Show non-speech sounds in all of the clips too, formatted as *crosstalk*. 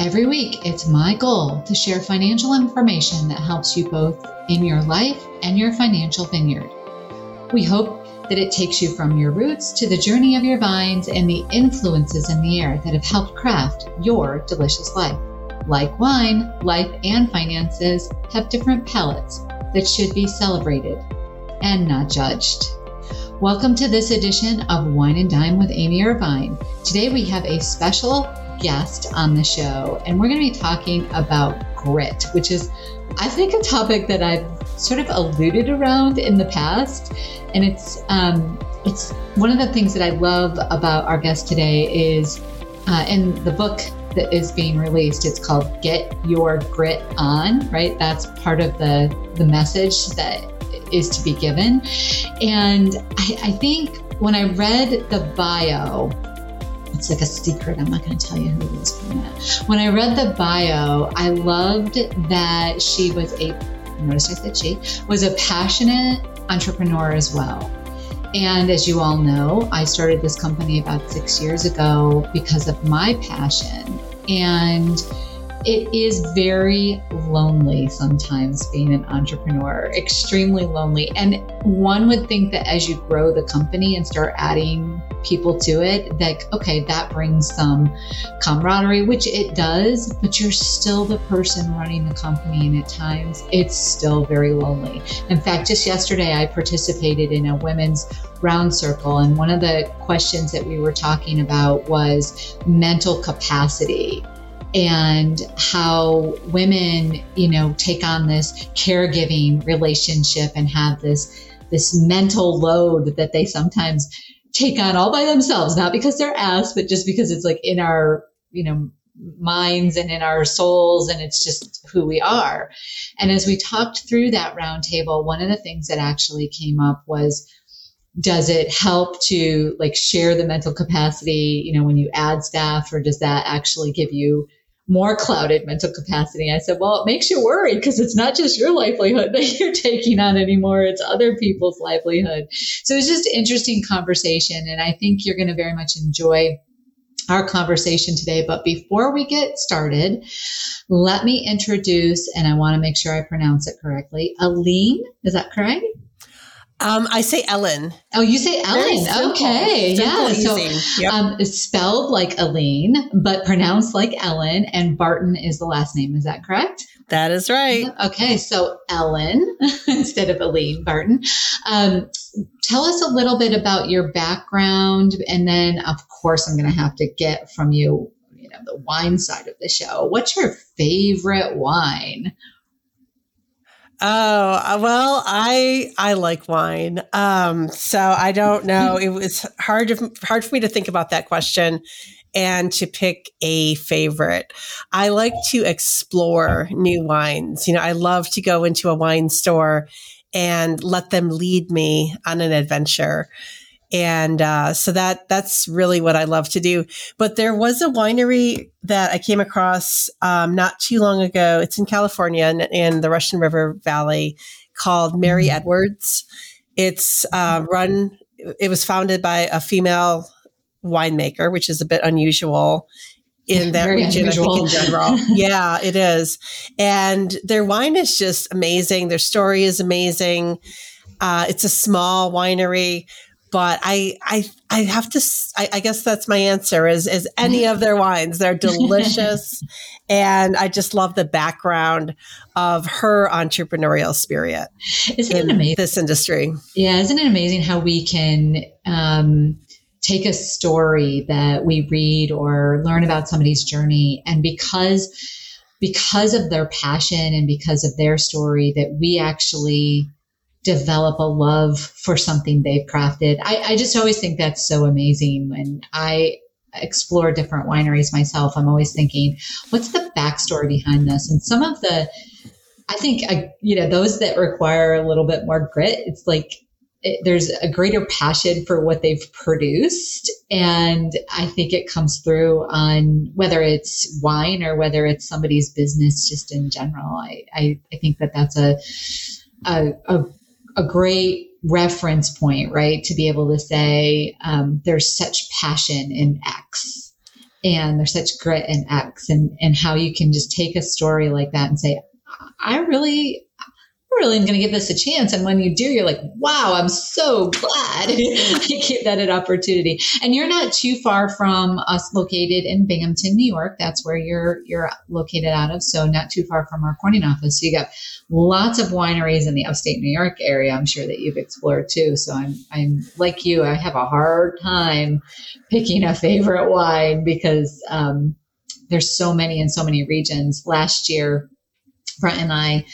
Every week, it's my goal to share financial information that helps you both in your life and your financial vineyard. We hope that it takes you from your roots to the journey of your vines and the influences in the air that have helped craft your delicious life. Like wine, life and finances have different palates that should be celebrated and not judged. Welcome to this edition of Wine and Dime with Amy Irvine. Today we have a special guest on the show, and we're going to be talking about grit, which is, I think, a topic that I've sort of alluded around in the past, and it's um, it's one of the things that I love about our guest today is uh, in the book that is being released. It's called "Get Your Grit On." Right, that's part of the the message that is to be given, and I, I think when I read the bio it's like a secret. I'm not going to tell you who it is. When I read the bio, I loved that she was a, notice I said she, was a passionate entrepreneur as well. And as you all know, I started this company about six years ago because of my passion. And it is very lonely sometimes being an entrepreneur, extremely lonely. And one would think that as you grow the company and start adding people to it, that, okay, that brings some camaraderie, which it does, but you're still the person running the company. And at times it's still very lonely. In fact, just yesterday, I participated in a women's round circle. And one of the questions that we were talking about was mental capacity and how women, you know, take on this caregiving relationship and have this this mental load that they sometimes take on all by themselves, not because they're asked, but just because it's like in our, you know, minds and in our souls and it's just who we are. And as we talked through that roundtable, one of the things that actually came up was does it help to like share the mental capacity, you know, when you add staff or does that actually give you more clouded mental capacity. I said, well, it makes you worried because it's not just your livelihood *laughs* that you're taking on anymore. It's other people's livelihood. So it's just an interesting conversation. And I think you're going to very much enjoy our conversation today. But before we get started, let me introduce, and I want to make sure I pronounce it correctly, Aline. Is that correct? Um, I say Ellen. Oh, you say Ellen. Okay. Simple, yeah. So yep. um, spelled like Aline, but pronounced like Ellen, and Barton is the last name. Is that correct? That is right. Okay. So Ellen *laughs* instead of Aline Barton. Um, tell us a little bit about your background. And then, of course, I'm going to have to get from you, you know, the wine side of the show. What's your favorite wine? Oh uh, well, I I like wine. Um, so I don't know. It was hard to, hard for me to think about that question and to pick a favorite. I like to explore new wines. You know, I love to go into a wine store and let them lead me on an adventure and uh, so that that's really what I love to do. But there was a winery that I came across um, not too long ago. It's in California in, in, the Russian River Valley called Merry mm-hmm. Edwards. It's uh, run. It was founded by a female winemaker, which is a bit unusual in that Very region, unusual. I think in general. *laughs* yeah, it is. And their wine is just amazing. Their story is amazing. Uh, it's a small winery but I, I, I have to, I, I, guess that's my answer is, is any of their wines. They're *laughs* delicious. and I just love the background of her entrepreneurial spirit isn't in it amazing? this industry. Yeah. Isn't it amazing how we can, um, take a story that we read or learn about somebody's journey and because because of their passion and because of their story that we actually develop a love for something they've crafted. I, I just always think that's so amazing. When I explore different wineries myself, I'm always thinking, what's the backstory behind this? And some of the, I think, uh, you know, those that require a little bit more grit, it's like it, there's a greater passion for what they've produced. And I think it comes through on whether it's wine or whether it's somebody's business just in general. I, I, I think that that's a, a, a a great reference point, right? To be able to say um, there's such passion in X and there's such grit in X and, and how you can just take a story like that and say, I really, really going to give this a chance. And when you do, you're like, wow, I'm so glad *laughs* I gave that an opportunity. And you're not too far from us located in Binghamton, New York. That's where you're, you're located out of. So not too far from our Corning office. So you got lots of wineries in the upstate New York area. I'm sure that you've explored too. So I'm, I'm like you, I have a hard time picking a favorite wine because, um, there's so many in so many regions. Last year, Brent and I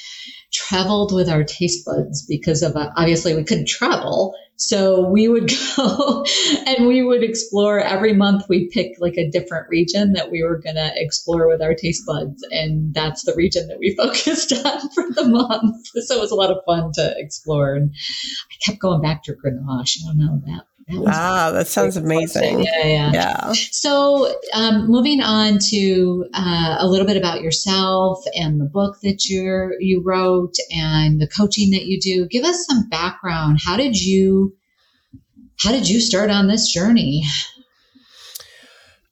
traveled with our taste buds because of uh, obviously we couldn't travel. So we would *laughs* go and we would explore every month. We pick like a different region that we were going to explore with our taste buds. And that's the region that we *laughs* focused on for the month. So it was a lot of fun to explore. And I kept going back to Grenache. I don't know that that ah, that sounds amazing. Yeah, yeah. yeah. So, um, moving on to uh, a little bit about yourself and the book that you you wrote and the coaching that you do. Give us some background. How did you How did you start on this journey?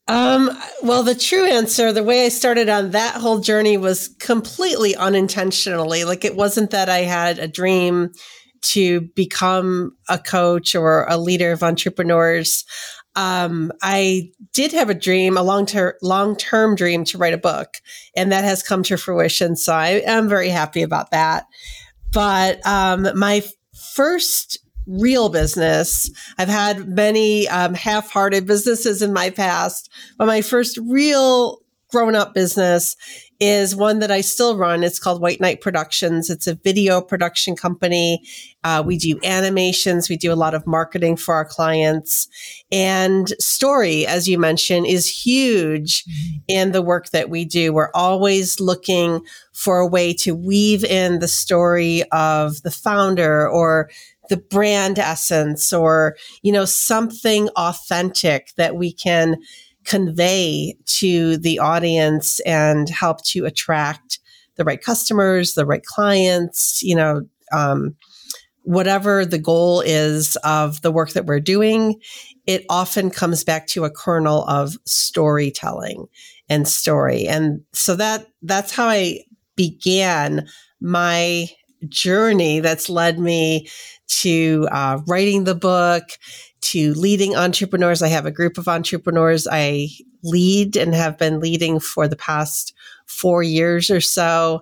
Um, well, the true answer, the way I started on that whole journey was completely unintentionally. Like it wasn't that I had a dream to become a coach or a leader of entrepreneurs. Um, I did have a dream, a long term, long term dream to write a book, and that has come to fruition. So I am very happy about that. But um, my first real business, I've had many um, half hearted businesses in my past, but my first real grown up business is one that I still run. It's called White Knight Productions. It's a video production company. Uh, we do animations. We do a lot of marketing for our clients. And story, as you mentioned, is huge mm-hmm. in the work that we do. We're always looking for a way to weave in the story of the founder or the brand essence or, you know, something authentic that we can convey to the audience and help to attract the right customers, the right clients, you know, um, whatever the goal is of the work that we're doing, it often comes back to a kernel of storytelling and story. And so that that's how I began my journey that's led me to uh, writing the book, to leading entrepreneurs. I have a group of entrepreneurs I lead and have been leading for the past four years or so.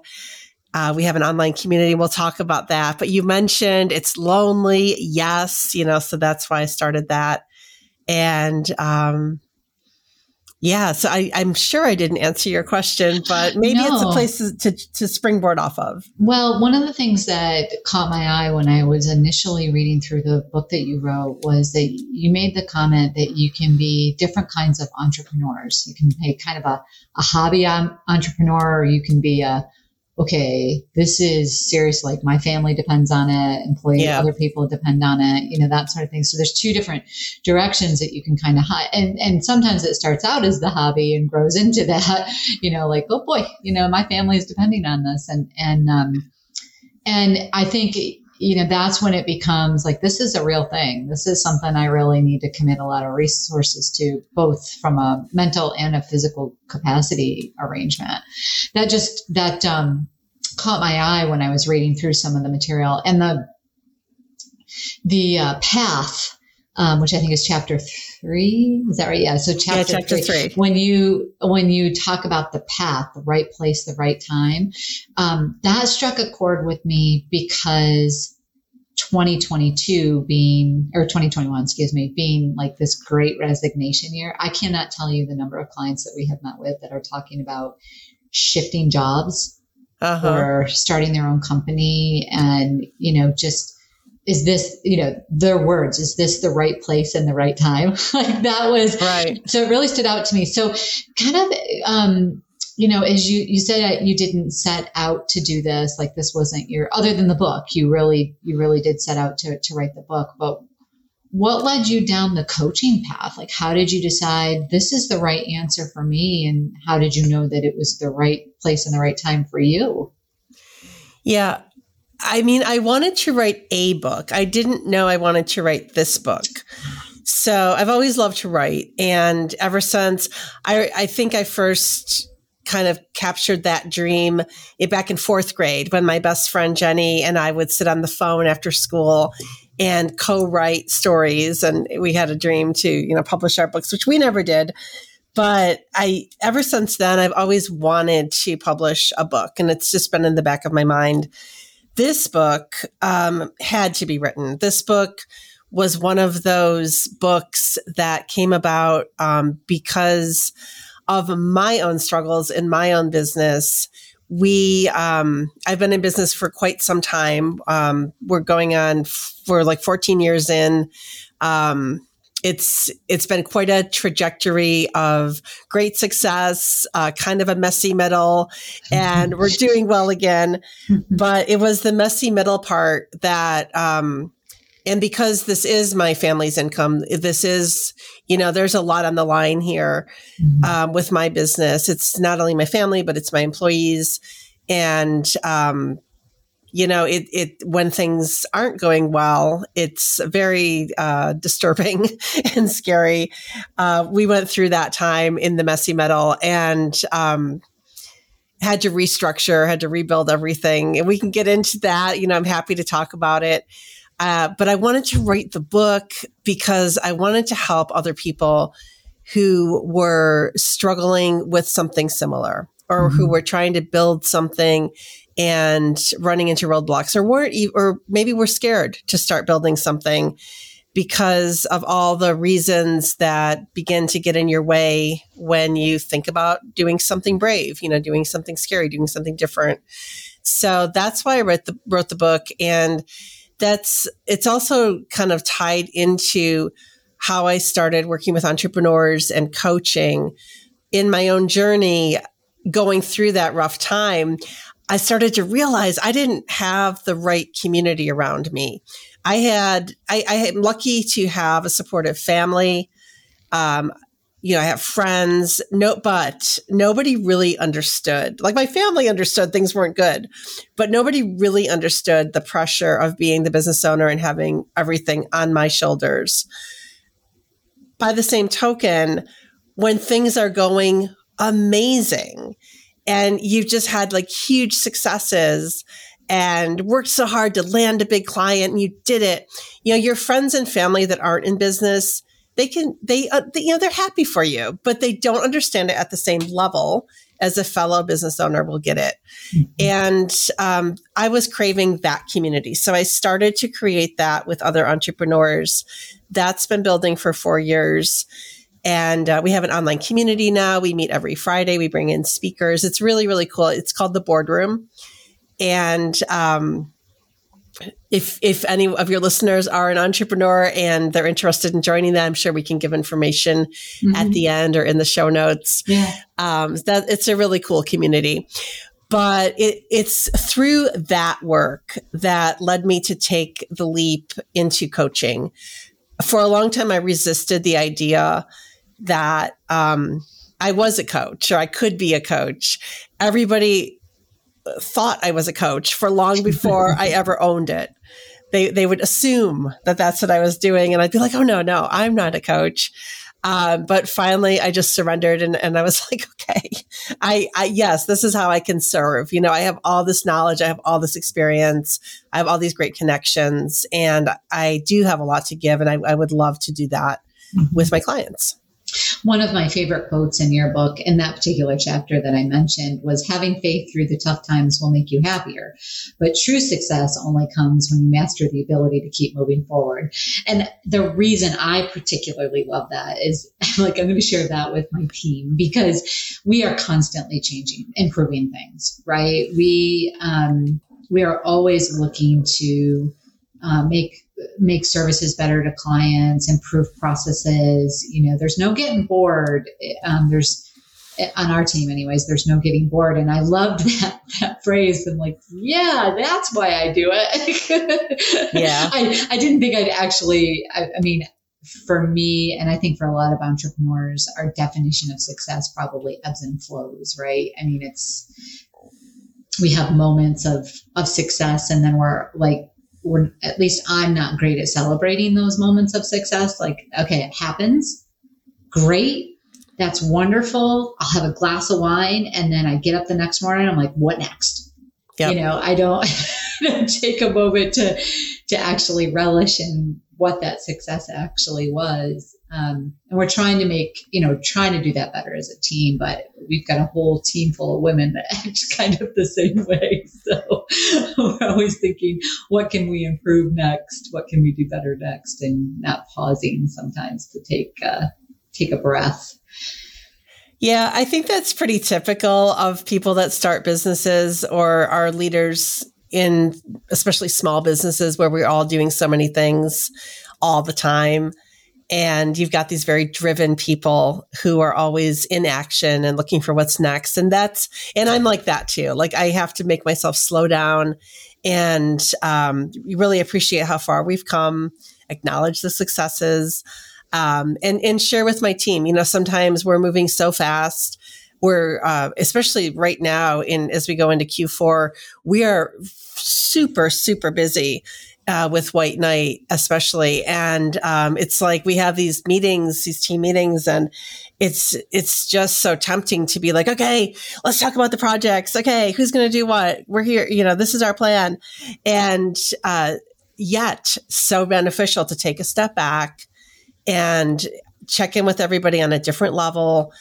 Uh, we have an online community. We'll talk about that. But you mentioned it's lonely. Yes. You know, so that's why I started that. And, um, yeah, so I, am sure I didn't answer your question, but maybe no. it's a place to, to, to, springboard off of. Well, one of the things that caught my eye when I was initially reading through the book that you wrote was that you made the comment that you can be different kinds of entrepreneurs. You can be kind of a, a hobby entrepreneur, or you can be a okay, this is serious. Like my family depends on it, employee, yeah. other people depend on it, you know, that sort of thing. So there's two different directions that you can kind of hide. And, and sometimes it starts out as the hobby and grows *laughs* into that, you know, like, oh boy, you know, my family is depending on this. And, and, um, and I think you know, that's when it becomes like, this is a real thing. This is something I really need to commit a lot of resources to, both from a mental and a physical capacity arrangement. That just, that, um, caught my eye when I was reading through some of the material and the, the uh, path um, which I think is chapter three. Is that right? Yeah. So chapter, yeah, chapter three, three, When you when you talk about the path, the right place, the right time, um, that struck a chord with me because 2022 being or 2021, excuse me, being like this great resignation year. I cannot tell you the number of clients that we have met with that are talking about shifting jobs uh-huh. or starting their own company and you know just is this you know their words is this the right place and the right time *laughs* like that was right so it really stood out to me so kind of um you know as you you said uh, you didn't set out to do this like this wasn't your other than the book you really you really did set out to to write the book but what led you down the coaching path like how did you decide this is the right answer for me and how did you know that it was the right place and the right time for you yeah I mean, I wanted to write a book. I didn't know I wanted to write this book. So I've always loved to write. And ever since I, I think I first kind of captured that dream back in fourth grade when my best friend Jenny and I would sit on the phone after school and co-write stories. And we had a dream to, you know, publish our books, which we never did. But I, ever since then, I've always wanted to publish a book and it's just been in the back of my mind this book um, had to be written. This book was one of those books that came about um, because of my own struggles in my own business. We, um, I've been in business for quite some time. Um, we're going on for like 14 years in. Um, it's it's been quite a trajectory of great success, uh, kind of a messy middle, and we're doing well again. *laughs* But it was the messy middle part that, um, and because this is my family's income, this is you know there's a lot on the line here mm-hmm. um, with my business. It's not only my family, but it's my employees, and um, you know, it, it, when things aren't going well, it's very uh, disturbing *laughs* and scary. Uh, we went through that time in the messy metal and, um, had to restructure, had to rebuild everything. And we can get into that. You know, I'm happy to talk about it. Uh, but I wanted to write the book because I wanted to help other people who were struggling with something similar or mm-hmm. who were trying to build something and running into roadblocks or weren't or maybe we're scared to start building something because of all the reasons that begin to get in your way when you think about doing something brave, you know, doing something scary, doing something different. So that's why I wrote the wrote the book and that's it's also kind of tied into how I started working with entrepreneurs and coaching in my own journey going through that rough time I started to realize I didn't have the right community around me. I had, I, I am lucky to have a supportive family. Um, you know, I have friends, no, but nobody really understood. Like my family understood things weren't good, but nobody really understood the pressure of being the business owner and having everything on my shoulders. By the same token, when things are going amazing, and you've just had like huge successes and worked so hard to land a big client and you did it you know your friends and family that aren't in business they can they, uh, they, you know they're happy for you but they don't understand it at the same level as a fellow business owner will get it mm-hmm. and um, i was craving that community so i started to create that with other entrepreneurs that's been building for four years and uh, we have an online community now. We meet every Friday. We bring in speakers. It's really, really cool. It's called the Boardroom. And um, if if any of your listeners are an entrepreneur and they're interested in joining that, I'm sure we can give information mm-hmm. at the end or in the show notes. Yeah. Um, that it's a really cool community. But it, it's through that work that led me to take the leap into coaching. For a long time, I resisted the idea that um, I was a coach or I could be a coach. Everybody thought I was a coach for long before I *laughs* ever owned it. They, they would assume that that's what I was doing. And I'd be like, oh, no, no, I'm not a coach. Um, but finally, I just surrendered and, and I was *laughs* like, okay, I, I, yes, this is how I can serve. You know, I have all this knowledge, I have all this experience, I have all these great connections, and I do have a lot to give. And I, I would love to do that mm-hmm. with my clients. One of my favorite quotes in your book, in that particular chapter that I mentioned, was having faith through the tough times will make you happier. But true success only comes when you master the ability to keep moving forward. And the reason I particularly love that is *laughs* like, I'm going to share that with my team because we are constantly changing, improving things, right? We, um, we are always looking to uh, make make services better to clients, improve processes. You know, there's no getting bored. Um, there's on our team, anyways. There's no getting bored, and I loved *laughs* that that phrase. I'm like, yeah, that's why I do it. *laughs* yeah, I I didn't think I'd actually. I, I mean, for me, and I think for a lot of entrepreneurs, our definition of success probably ebbs and flows, right? I mean, it's we have moments of of success, and then we're like we're at least I'm not great at celebrating those moments of success. Like, okay, it happens. Great. That's wonderful. I'll have a glass of wine and then I get up the next morning. I'm like, what next? Yep. You know, I don't, *laughs* *laughs* Take a moment to to actually relish in what that success actually was. Um, and we're trying to make, you know, trying to do that better as a team, but we've got a whole team full of women that *laughs* act kind of the same way. So *laughs* we're always thinking, what can we improve next? What can we do better next? And not pausing sometimes to take, uh, take a breath. Yeah, I think that's pretty typical of people that start businesses or are leaders in especially small businesses where we're all doing so many things all the time. And you've got these very driven people who are always in action and looking for what's next. And that's and i'm like that too. Like i have to make myself slow down and um, really appreciate how far we've come acknowledge the successes um, and and share with my team. You know sometimes we're moving so fast we're uh, especially right now in as we go into q4 we are super super busy uh, with White Knight, especially. And um, it's like we have these meetings, these team meetings, and it's it's just so tempting to be like, okay, let's talk about the projects. Okay, who's going to do what? We're here. You know, this is our plan, and uh, yet so beneficial to take a step back and check in with everybody on a different level,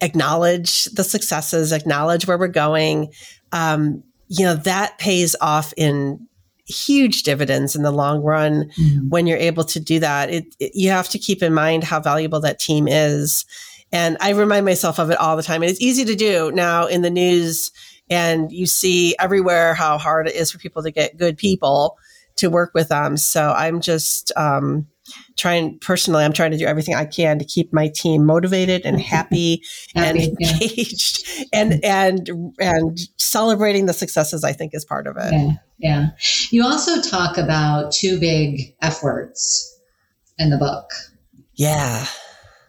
acknowledge the successes, acknowledge where we're going. Um, you know that pays off in huge dividends in the long run mm-hmm. when you're able to do that. It, it, you have to keep in mind how valuable that team is. And I remind myself of it all the time. And it's easy to do now in the news, and you see everywhere how hard it is for people to get good people to work with them. So I'm just um, trying personally, I'm trying to do everything I can to keep my team motivated and *laughs* happy, happy and engaged yeah. and and and celebrating the successes I think is part of it. Yeah. Yeah. You also talk about two big F words in the book. Yeah.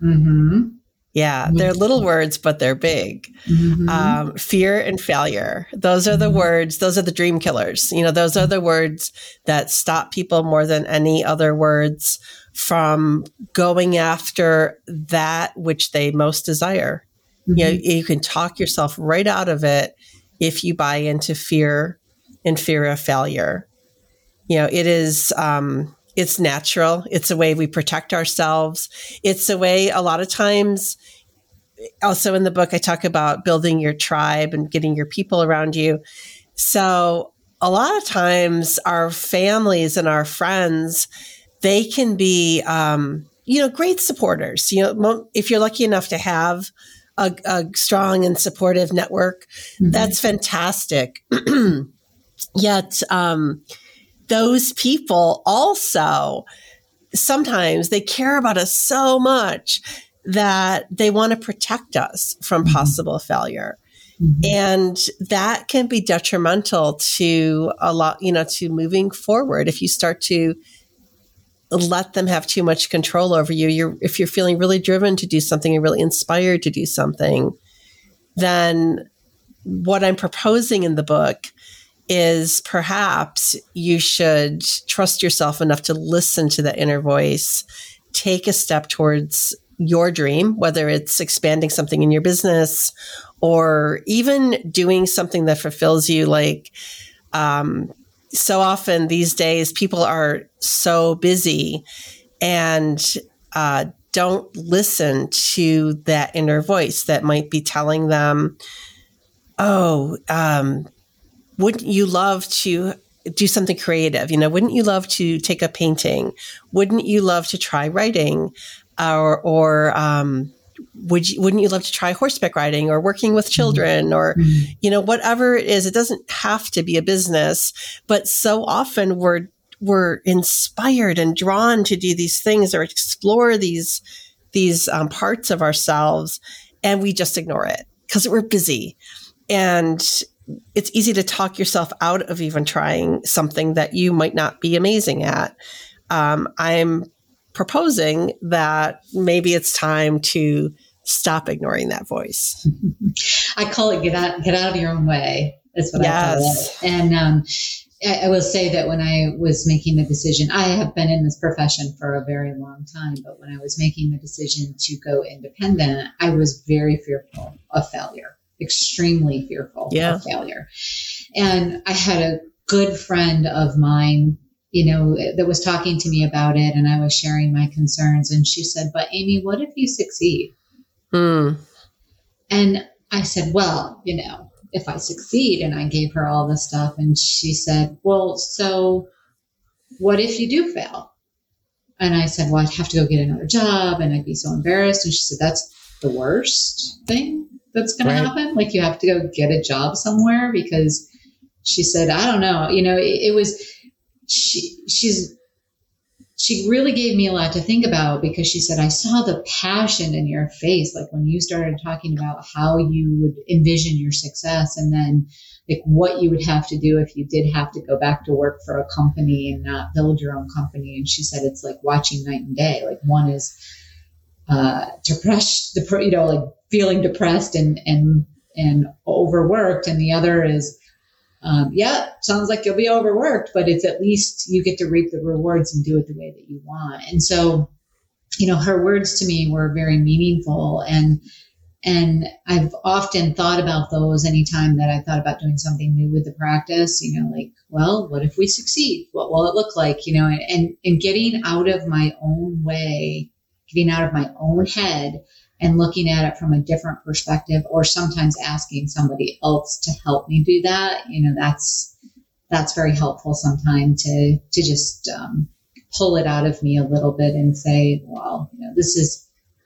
Mm-hmm. Yeah, they're little words, but they're big. Mm-hmm. Um, fear and failure. Those are the mm-hmm. words, those are the dream killers. You know, those are the words that stop people more than any other words from going after that which they most desire. Mm-hmm. You know, mm-hmm. you can talk yourself right out of it if you buy into fear and fear of failure. You know, it is, um, it's natural. It's a way we protect ourselves. It's a way a lot of times also in the book I talk about building your tribe and getting your people around you. So a lot of times our families and our friends they can be um, you know great supporters. You know if you're lucky enough to have a, a strong and supportive network, mm-hmm. that's fantastic. *clears throat* Yet um, those people also sometimes they care about us so much that they want to protect us from mm-hmm. possible failure. Mm-hmm. And that can be detrimental to a lot, you know, to moving forward. If you start to let them have too much control over you, you're, if you're feeling really driven to do something and really inspired to do something, then what I'm proposing in the book is perhaps you should trust yourself enough to listen to that inner voice, take a step towards your dream, whether it's expanding something in your business or even doing something that fulfills you, like, um, so often these days people are so busy and uh, don't listen to that inner voice that might be telling them, oh, um, wouldn't you love to do something creative? You know, wouldn't you love to take a painting? Wouldn't you love to try writing? Or, or um, would you, wouldn't you love to try horseback riding or working with mm-hmm. children or, mm-hmm. you know, whatever it is, it doesn't have to be a business, but so often we're, we're inspired and drawn to do these things or explore these, these um, parts of ourselves and we just ignore it because we're busy. And it's easy to talk yourself out of even trying something that you might not be amazing at. Um, I'm proposing that maybe it's time to stop ignoring that voice. *laughs* I call it get out get out of your own way. That's what yes. I call it. And um, I, I will say that when I was making the decision, I have been in this profession for a very long time, but when I was making the decision to go independent, I was very fearful of failure, extremely fearful yeah. of failure. And I had a good friend of mine you know, that was talking to me about it and I was sharing my concerns. And she said, But Amy, what if you succeed? Mm. And I said, Well, you know, if I succeed, and I gave her all the stuff, and she said, Well, so what if you do fail? And I said, Well, I'd have to go get another job and I'd be so embarrassed. And she said, That's the worst thing that's going right. to happen. Like you have to go get a job somewhere because she said, I don't know. You know, it, it was, she she's she really gave me a lot to think about because she said, I saw the passion in your face, like when you started talking about how you would envision your success and then like what you would have to do if you did have to go back to work for a company and not build your own company. And she said, it's like watching night and day. Like one is, uh, depressed, the you know, like feeling depressed and, and, and overworked. And the other is, um, yeah, sounds like you'll be overworked, but it's at least you get to reap the rewards and do it the way that you want. And so, you know, her words to me were very meaningful and and I've often thought about those anytime that I thought about doing something new with the practice, you know, like, well, what if we succeed? What will it look like? You know, and, and, and getting out of my own way, getting out of my own head and looking at it from a different perspective or sometimes asking somebody else to help me do that you know that's that's very helpful sometimes to to just um, pull it out of me a little bit and say well you know this is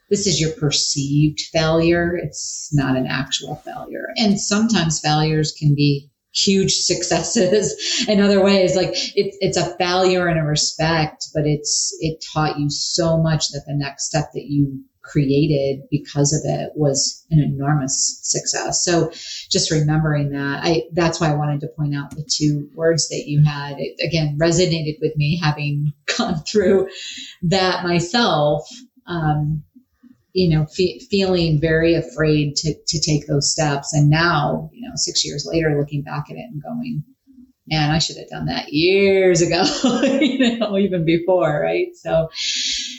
this is your perceived failure. It's not an actual failure. And sometimes failures can be huge *laughs* successes in other ways. Like it's it's a failure in a respect but it's it taught you so much that the next step that you created because of it was an enormous success. So just remembering that, I that's why I wanted to point out the two words that you had. It again resonated with me having *laughs* gone through that myself. Um, you know, fe- feeling very afraid to to take those steps, and now, you know, six years later, looking back at it and going, man, I should have done that years ago, *laughs* you know, even before, right? So,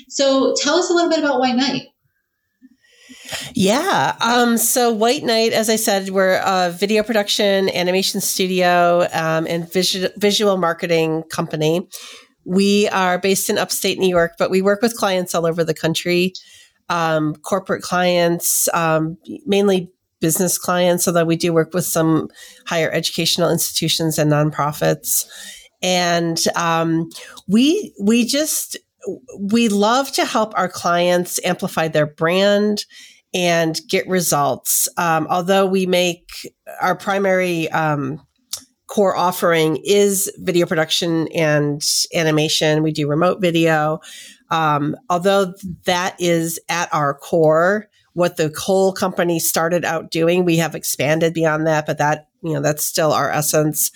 so tell us a little bit about White Knight. Yeah. Um, so White Knight, as I said, we're a video production, animation studio, um, and visual, visual marketing company. We are based in upstate New York, but we work with clients all over the country, um, corporate clients, um, mainly business clients, although we do work with some higher educational institutions and nonprofits. And um, we we just we love to help our clients amplify their brand and get results. Um, although we make our primary um, core offering is video production and animation, we do remote video. Um, although that is at our core, what the whole company started out doing, we have expanded beyond that, but that you know that's still our essence.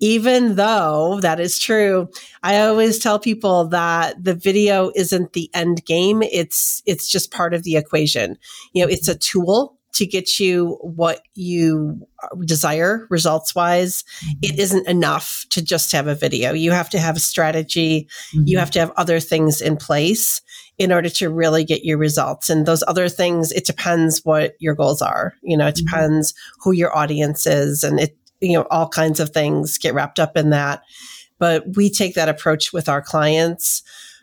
Even though that is true i always tell people that the video isn't the end game. It's it's just part of the equation. You know it's a tool to get you what you desire results wise it mm-hmm. isn't enough to just have a video. You have to have a strategy. Mm-hmm. you have to have other things in place in order to really get your results. And those other things, it depends what your goals are. You know, it mm-hmm. depends who your audience is and it, you know, all kinds of things get wrapped up in that. But we take that approach with our clients.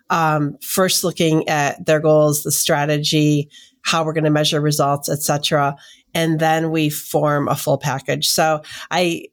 Um, first looking at their goals, the strategy, how we're going to measure results, etc. And then we form a full package. So I,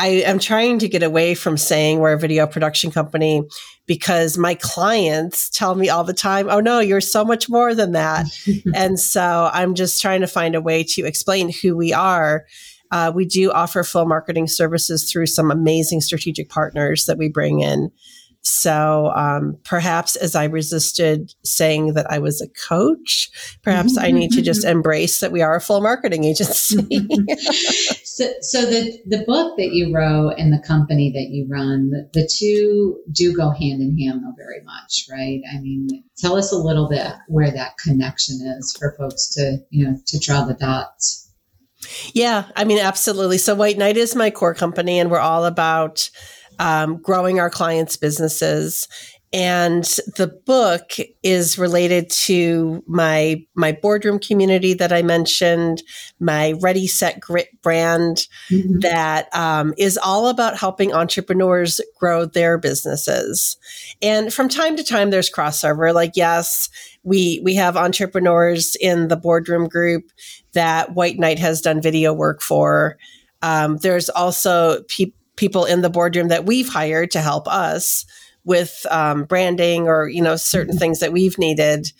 I am trying to get away from saying we're a video production company because my clients tell me all the time, oh no, you're so much more than that. *laughs* and so I'm just trying to find a way to explain who we are. Uh, we do offer full marketing services through some amazing strategic partners that we bring in. So um, perhaps as I resisted saying that I was a coach, perhaps I need to just embrace that we are a full marketing agency. *laughs* so, so the the book that you wrote and the company that you run, the, the two do go hand in hand, though, very much, right? I mean, tell us a little bit where that connection is for folks to you know to draw the dots. Yeah, I mean, absolutely. So White Knight is my core company, and we're all about um, growing our clients' businesses. And the book is related to my my boardroom community that I mentioned, my Ready Set Grit brand mm-hmm. that um, is all about helping entrepreneurs grow their businesses. And from time to time, there's crossover. Like yes, we we have entrepreneurs in the boardroom group that White Knight has done video work for. Um, there's also people people in the boardroom that we've hired to help us with um, branding or you know certain things that we've needed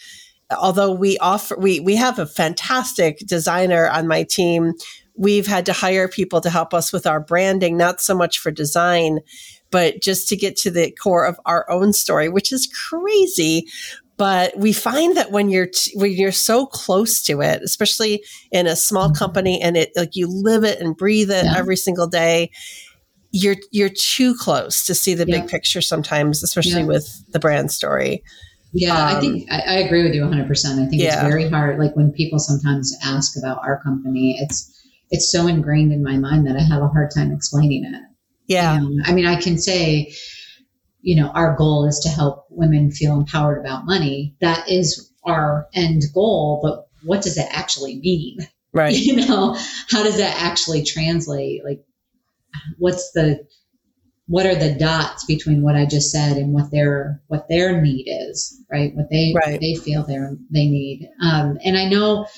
although we offer we we have a fantastic designer on my team we've had to hire people to help us with our branding not so much for design but just to get to the core of our own story which is crazy but we find that when you're t- when you're so close to it especially in a small mm-hmm. company and it like you live it and breathe it yeah. every single day you're you're too close to see the yeah. big picture sometimes, especially yeah. with the brand story. Yeah, um, I think I, I, agree with you 100. percent I think yeah. it's very hard. Like when people sometimes ask about our company, it's it's so ingrained in my mind that I have a hard time explaining it. Yeah, I mean, I can say, you know, our goal is to help women feel empowered about money. That is our end goal, but what does that actually mean? Right. *laughs* You know, how does that actually translate? Like what's the what are the dots between what I just said and what their what their need is, right? What they right. what they feel they they need. Um, and I know,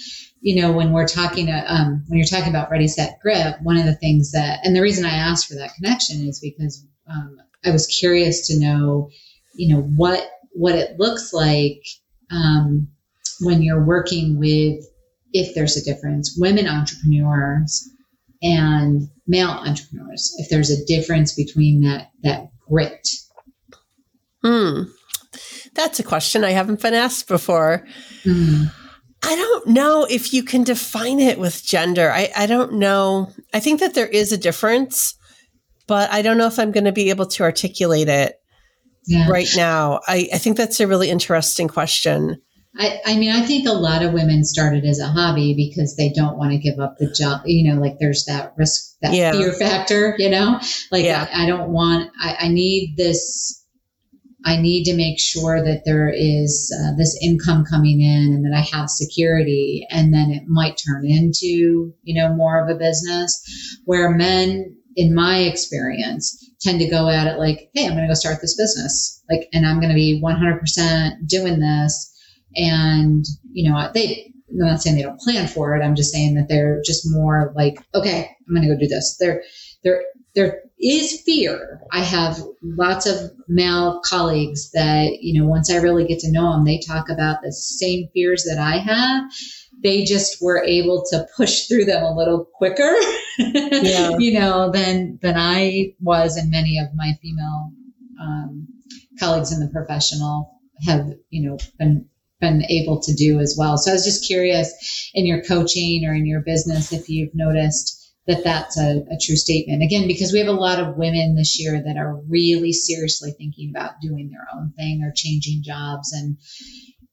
you know, when we're talking, uh, um, when you're talking about ready, set, grit, one of the things that, and the reason I asked for that connection is because um, I was curious to know, you know, what what it looks like um, when you're working with, if there's a difference, women entrepreneurs and male entrepreneurs if there's a difference between that that grit. Hmm. That's a question i haven't been asked before. Mm. i don't know if you can define it with gender. I, I don't know. I think that there is a difference but i don't know if i'm going to be able to articulate it yeah. right now. I, I think that's a really interesting question I, I mean, I think a lot of women started as a hobby because they don't want to give up the job. You know, like there's that risk, that yeah. fear factor, you know, like yeah. I, I, don't want, I, I need this, I need to make sure that there is uh, this income coming in and that I have security. And then it might turn into, you know, more of a business where men, in my experience, tend to go at it like, hey, I'm going to go start this business. Like, and I'm going to be 100% doing this and you know they I'm not saying they don't plan for it. I'm just saying that they're just more like, okay, I'm going to go do this. There, there, there is fear. I have lots of male colleagues that, you know, once I really get to know them, they talk about the same fears that I have. They just were able to push through them a little quicker, yeah. *laughs* you know, than than I was, and many of my female um, colleagues in the professional have, you know, been been able to do as well. So I was just curious in your coaching or in your business if you've noticed that that's a, a, true statement. Again, because we have a lot of women this year that are really seriously thinking about doing their own thing or changing jobs. And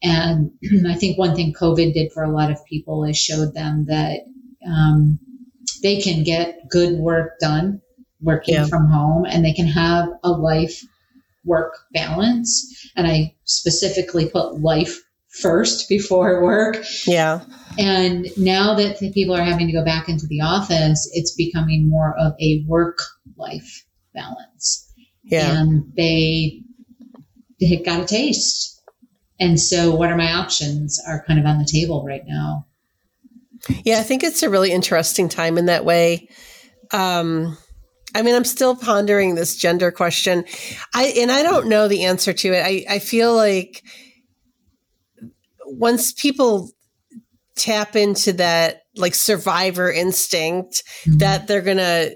and *clears throat* I think one thing COVID did for a lot of people is showed them that um, they can get good work done working yeah. from home and they can have a life work balance. And I specifically put life first before work. Yeah. And now that people are having to go back into the office, it's becoming more of a work life balance. Yeah. And they, they got a taste. And so, what are my options are kind of on the table right now. Yeah, I think it's a really interesting time in that way. Um, I mean, I'm still pondering this gender question. I and I don't know the answer to it. I, I feel like once people tap into that like survivor instinct mm-hmm. that they're going to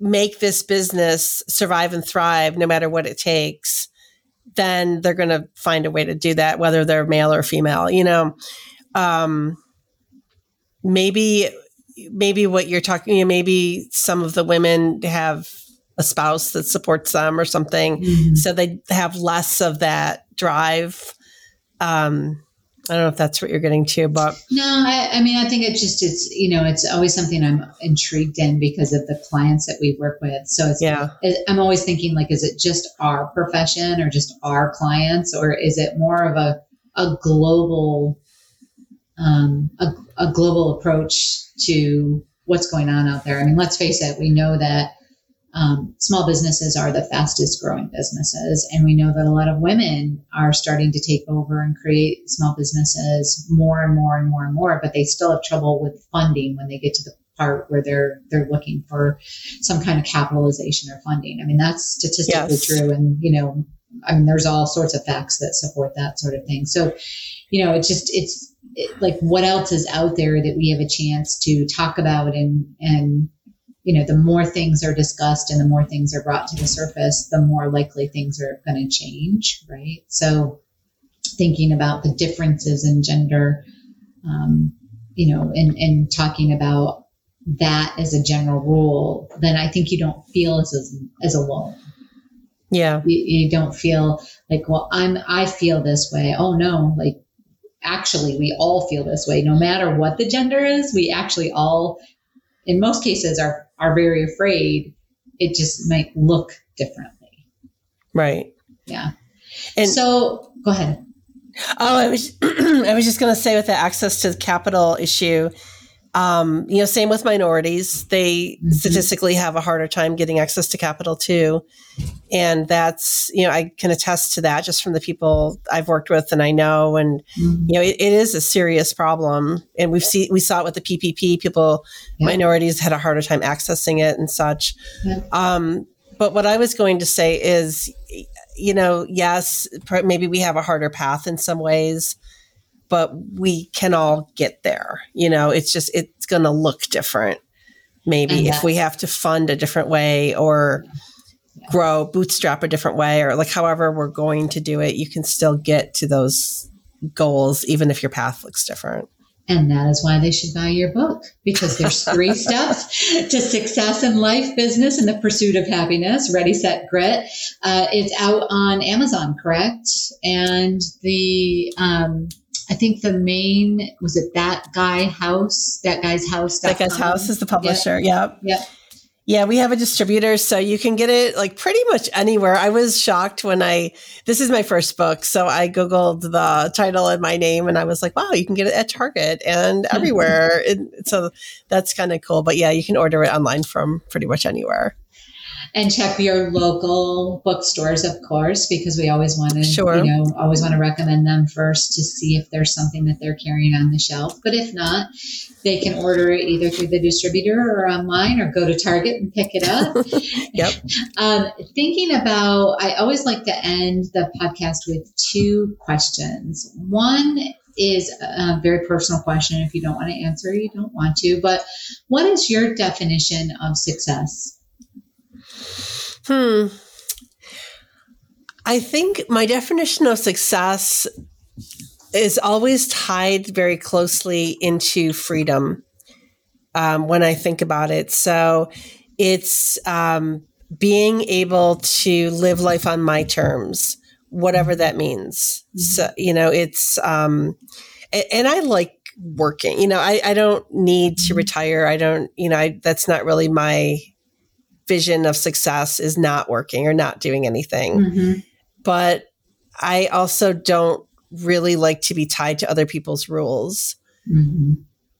make this business survive and thrive no matter what it takes then they're going to find a way to do that whether they're male or female you know um maybe maybe what you're talking you know, maybe some of the women have a spouse that supports them or something mm-hmm. so they have less of that drive um I don't know if that's what you're getting to, but no, I, I, mean, I think it's just it's you know it's always something I'm intrigued in because of the clients that we work with. So it's yeah, I'm always thinking like, is it just our profession or just our clients, or is it more of a a global um, a, a global approach to what's going on out there? I mean, let's face it, we know that um, small businesses are the fastest growing businesses. And we know that a lot of women are starting to take over and create small businesses more and more and more and more, but they still have trouble with funding when they get to the part where they're they're looking for some kind of capitalization or funding. I mean, that's statistically yes. true. And, you know, I mean, there's all sorts of facts that support that sort of thing. So, you know, it's just, it's it, like what else is out there that we have a chance to talk about and, and, you know, the more things are discussed and the more things are brought to the surface, the more likely things are going to change, right? So, thinking about the differences in gender, um, you know, and, and talking about that as a general rule, then I think you don't feel as, as, as alone. Yeah. You, you don't feel like, well, I'm, I feel this way. Oh no, like actually we all feel this way no matter what the gender is we actually all in most cases are are very afraid, it just might look differently. Right. Yeah. And so go ahead. Oh, I was *clears throat* I was just going to say with the access to the capital issue, um, you know, same with minorities. They mm-hmm. statistically have a harder time getting access to capital too. And that's, you know, I can attest to that just from the people I've worked with and I know. And, mm-hmm. you know, it, it is a serious problem. And we've seen, we saw it with the PPP, people, yeah. minorities had a harder time accessing it and such. Yeah. Um, but what I was going to say is, you know, yes, maybe we have a harder path in some ways but we can all get there. You know, it's just, it's going to look different. Maybe if we have to fund a different way or yeah. grow, bootstrap a different way, or like however we're going to do it, you can still get to those goals, even if your path looks different. And that is why they should buy your book because there's three *laughs* steps to success in life, business, and the pursuit of happiness. Ready, set, grit. Uh, it's out on Amazon, correct? And the um, I think the main was it that guy house, that guy's house. That guy's house is the publisher. Yep. Yep. Yeah, we have a distributor, so you can get it like pretty much anywhere. I was shocked when I, this is my first book, so I Googled the title and my name and I was like, wow, you can get it at Target and *laughs* everywhere. and so that's kind of cool. But yeah, you can order it online from pretty much anywhere and check your local bookstores, of course, because we always want to, sure. you know, always want to recommend them first to see if there's something that they're carrying on the shelf. But if not, they can order it either through the distributor or online or go to Target and pick it up. *laughs* *laughs* yep. Um, thinking about, I always like to end the podcast with two questions. One is a very personal question. If you don't want to answer, you don't want to. But what is your definition of success? Hmm. I think my definition of success is always tied very closely into freedom um, when I think about it. So it's um, being able to live life on my terms, whatever that means. Mm-hmm. So, you know, it's, um, and I like working, you know, I, I don't need to mm-hmm. retire. I don't, you know, I, that's not really my vision of success is not working or not doing anything. Mm-hmm. but I also don't really like to be tied to other people's rules. Mm-hmm.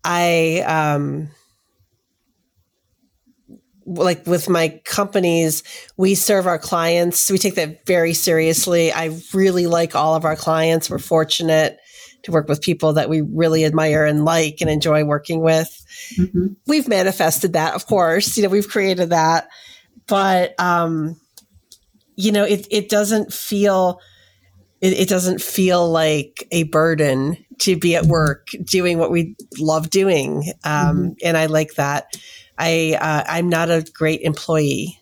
I um like with my companies, we serve our clients. We take that very seriously. I really like all of our clients. We're fortunate to work with people that we really admire and like and enjoy working with. Mm-hmm. We've manifested that, of course. You know, we've created that, but um, you know, it it doesn't feel it, it doesn't feel like a burden to be at work doing what we love doing, um, mm-hmm. and I like that. I uh, I'm not a great employee.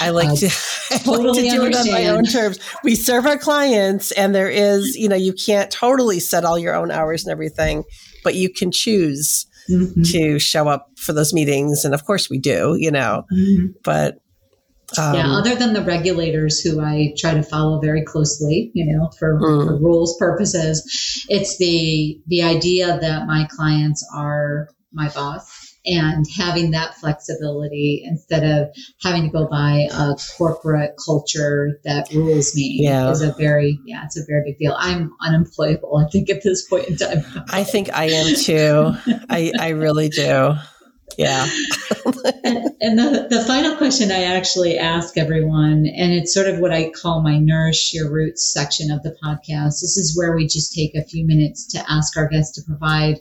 I like uh, to, *laughs* totally like to do understand. it on my own terms. We serve our clients, and there is, you know, you can't totally set all your own hours and everything, but you can choose mm-hmm. to show up for those meetings, and of course we do, you know. Mm-hmm. But um, yeah, other than the regulators who I try to follow very closely, you know, for, mm. for rules purposes, it's the the idea that my clients are my boss and having that flexibility instead of having to go by a corporate culture that rules me yeah. is a very yeah it's a very big deal. I'm unemployable i think at this point in time. I think i am too. I i really do. Yeah. And, and the, the final question i actually ask everyone and it's sort of what i call my nourish your roots section of the podcast. This is where we just take a few minutes to ask our guests to provide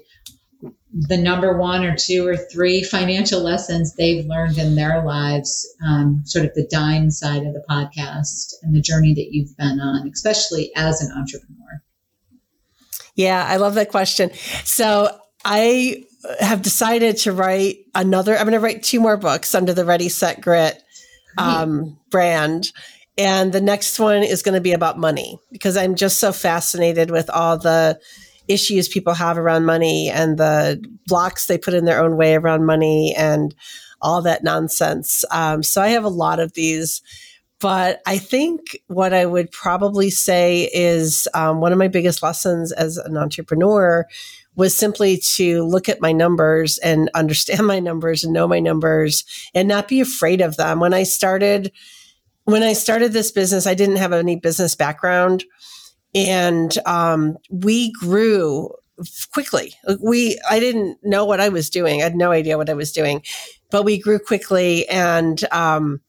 the number one or two or three financial lessons they've learned in their lives, um, sort of the dime side of the podcast and the journey that you've been on, especially as an entrepreneur? Yeah, I love that question. So I have decided to write another, I'm going to write two more books under the Ready, Set, Grit um, brand. And the next one is going to be about money because I'm just so fascinated with all the issues people have around money and the blocks they put in their own way around money and all that nonsense. Um, so I have a lot of these. But I think what I would probably say is um, one of my biggest lessons as an entrepreneur was simply to look at my numbers and understand *laughs* my numbers and know my numbers and not be afraid of them. When I started, when I started this business, I didn't have any business background and um, we grew quickly. We I didn't know what I was doing. I had no idea what I was doing, but we grew quickly, and um,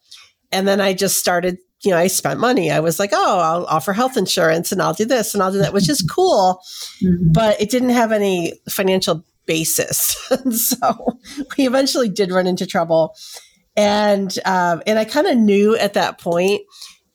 and then I just started. You know, I spent money. I was like, oh, I'll offer health insurance, and I'll do this, and I'll do that, which is cool, mm-hmm. but it didn't have any financial basis. *laughs* so we eventually did run into trouble, and um, and I kind of knew at that point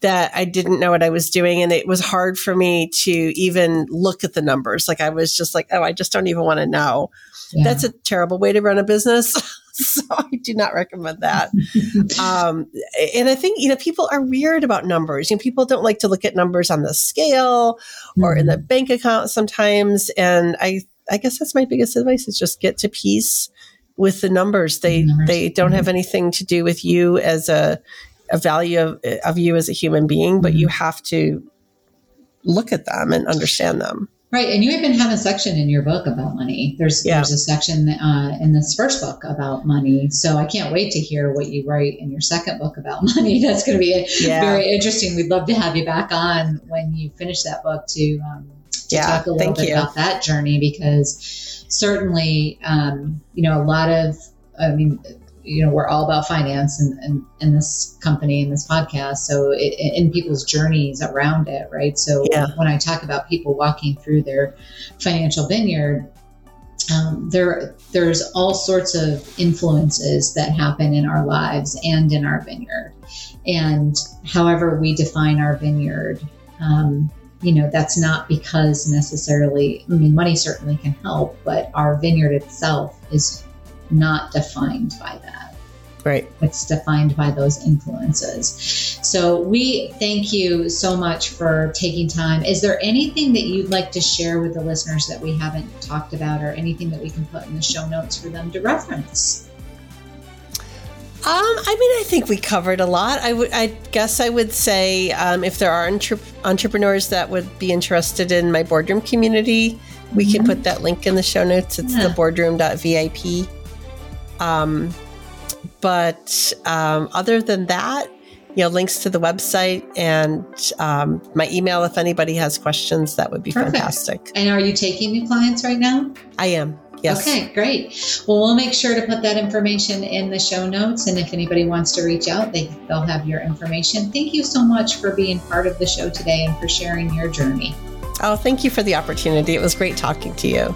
that I didn't know what I was doing. And it was hard for me to even look at the numbers. Like I was just like, oh, I just don't even want to know. Yeah. That's a terrible way to run a business. *laughs* so I do not recommend that. *laughs* um, and I think, you know, people are weird about numbers. You know, people don't like to look at numbers on the scale or mm-hmm. in the mm-hmm. bank account sometimes. And I, I guess that's my biggest advice is just get to peace with the numbers. They, numbers. they don't have anything to do with you as a, a value of, of you as a human being, but you mm-hmm. have to look at them and understand them. Right, and you even have a section in your book about money. There's yeah. there's a section uh, in this first book about money. So I can't wait to hear what you write in your second book about *laughs* money. That's going to be yeah. very interesting. We'd love to have you back on when you finish that book to um, to yeah, talk a little bit you. about that journey because certainly um, you know a lot of I mean you know we're all about finance and and, in, this company and this podcast. So it, in people's journeys around it right? So yeah. when i talk about people walking through their financial vineyard um, there there's all sorts of influences that happen in our lives and in our vineyard. And however we define our vineyard um, you know that's not because necessarily i mean money certainly can help but our vineyard itself is not defined by that. Right. It's defined by those influences. So we thank you so much for taking time. Is there anything that you'd like to share with the listeners that we haven't talked about or anything that we can put in the show notes for them to reference? Um, I mean, I think we covered a lot. I would, I guess, I would say um, if there are entre- entrepreneurs that would be interested in my boardroom community, we mm-hmm. can put that link in the show notes. It's yeah. the boardroom.vip. Um, but um, other than that, you know, links to the website and um, my email if anybody has questions. That would be Perfect. fantastic. And are you taking new clients right now? I am. Yes. Okay, great. Well, we'll make sure to put that information in the show notes. And if anybody wants to reach out, they, they'll have your information. Thank you so much for being part of the show today and for sharing your journey. Oh, thank you for the opportunity. It was great talking to you.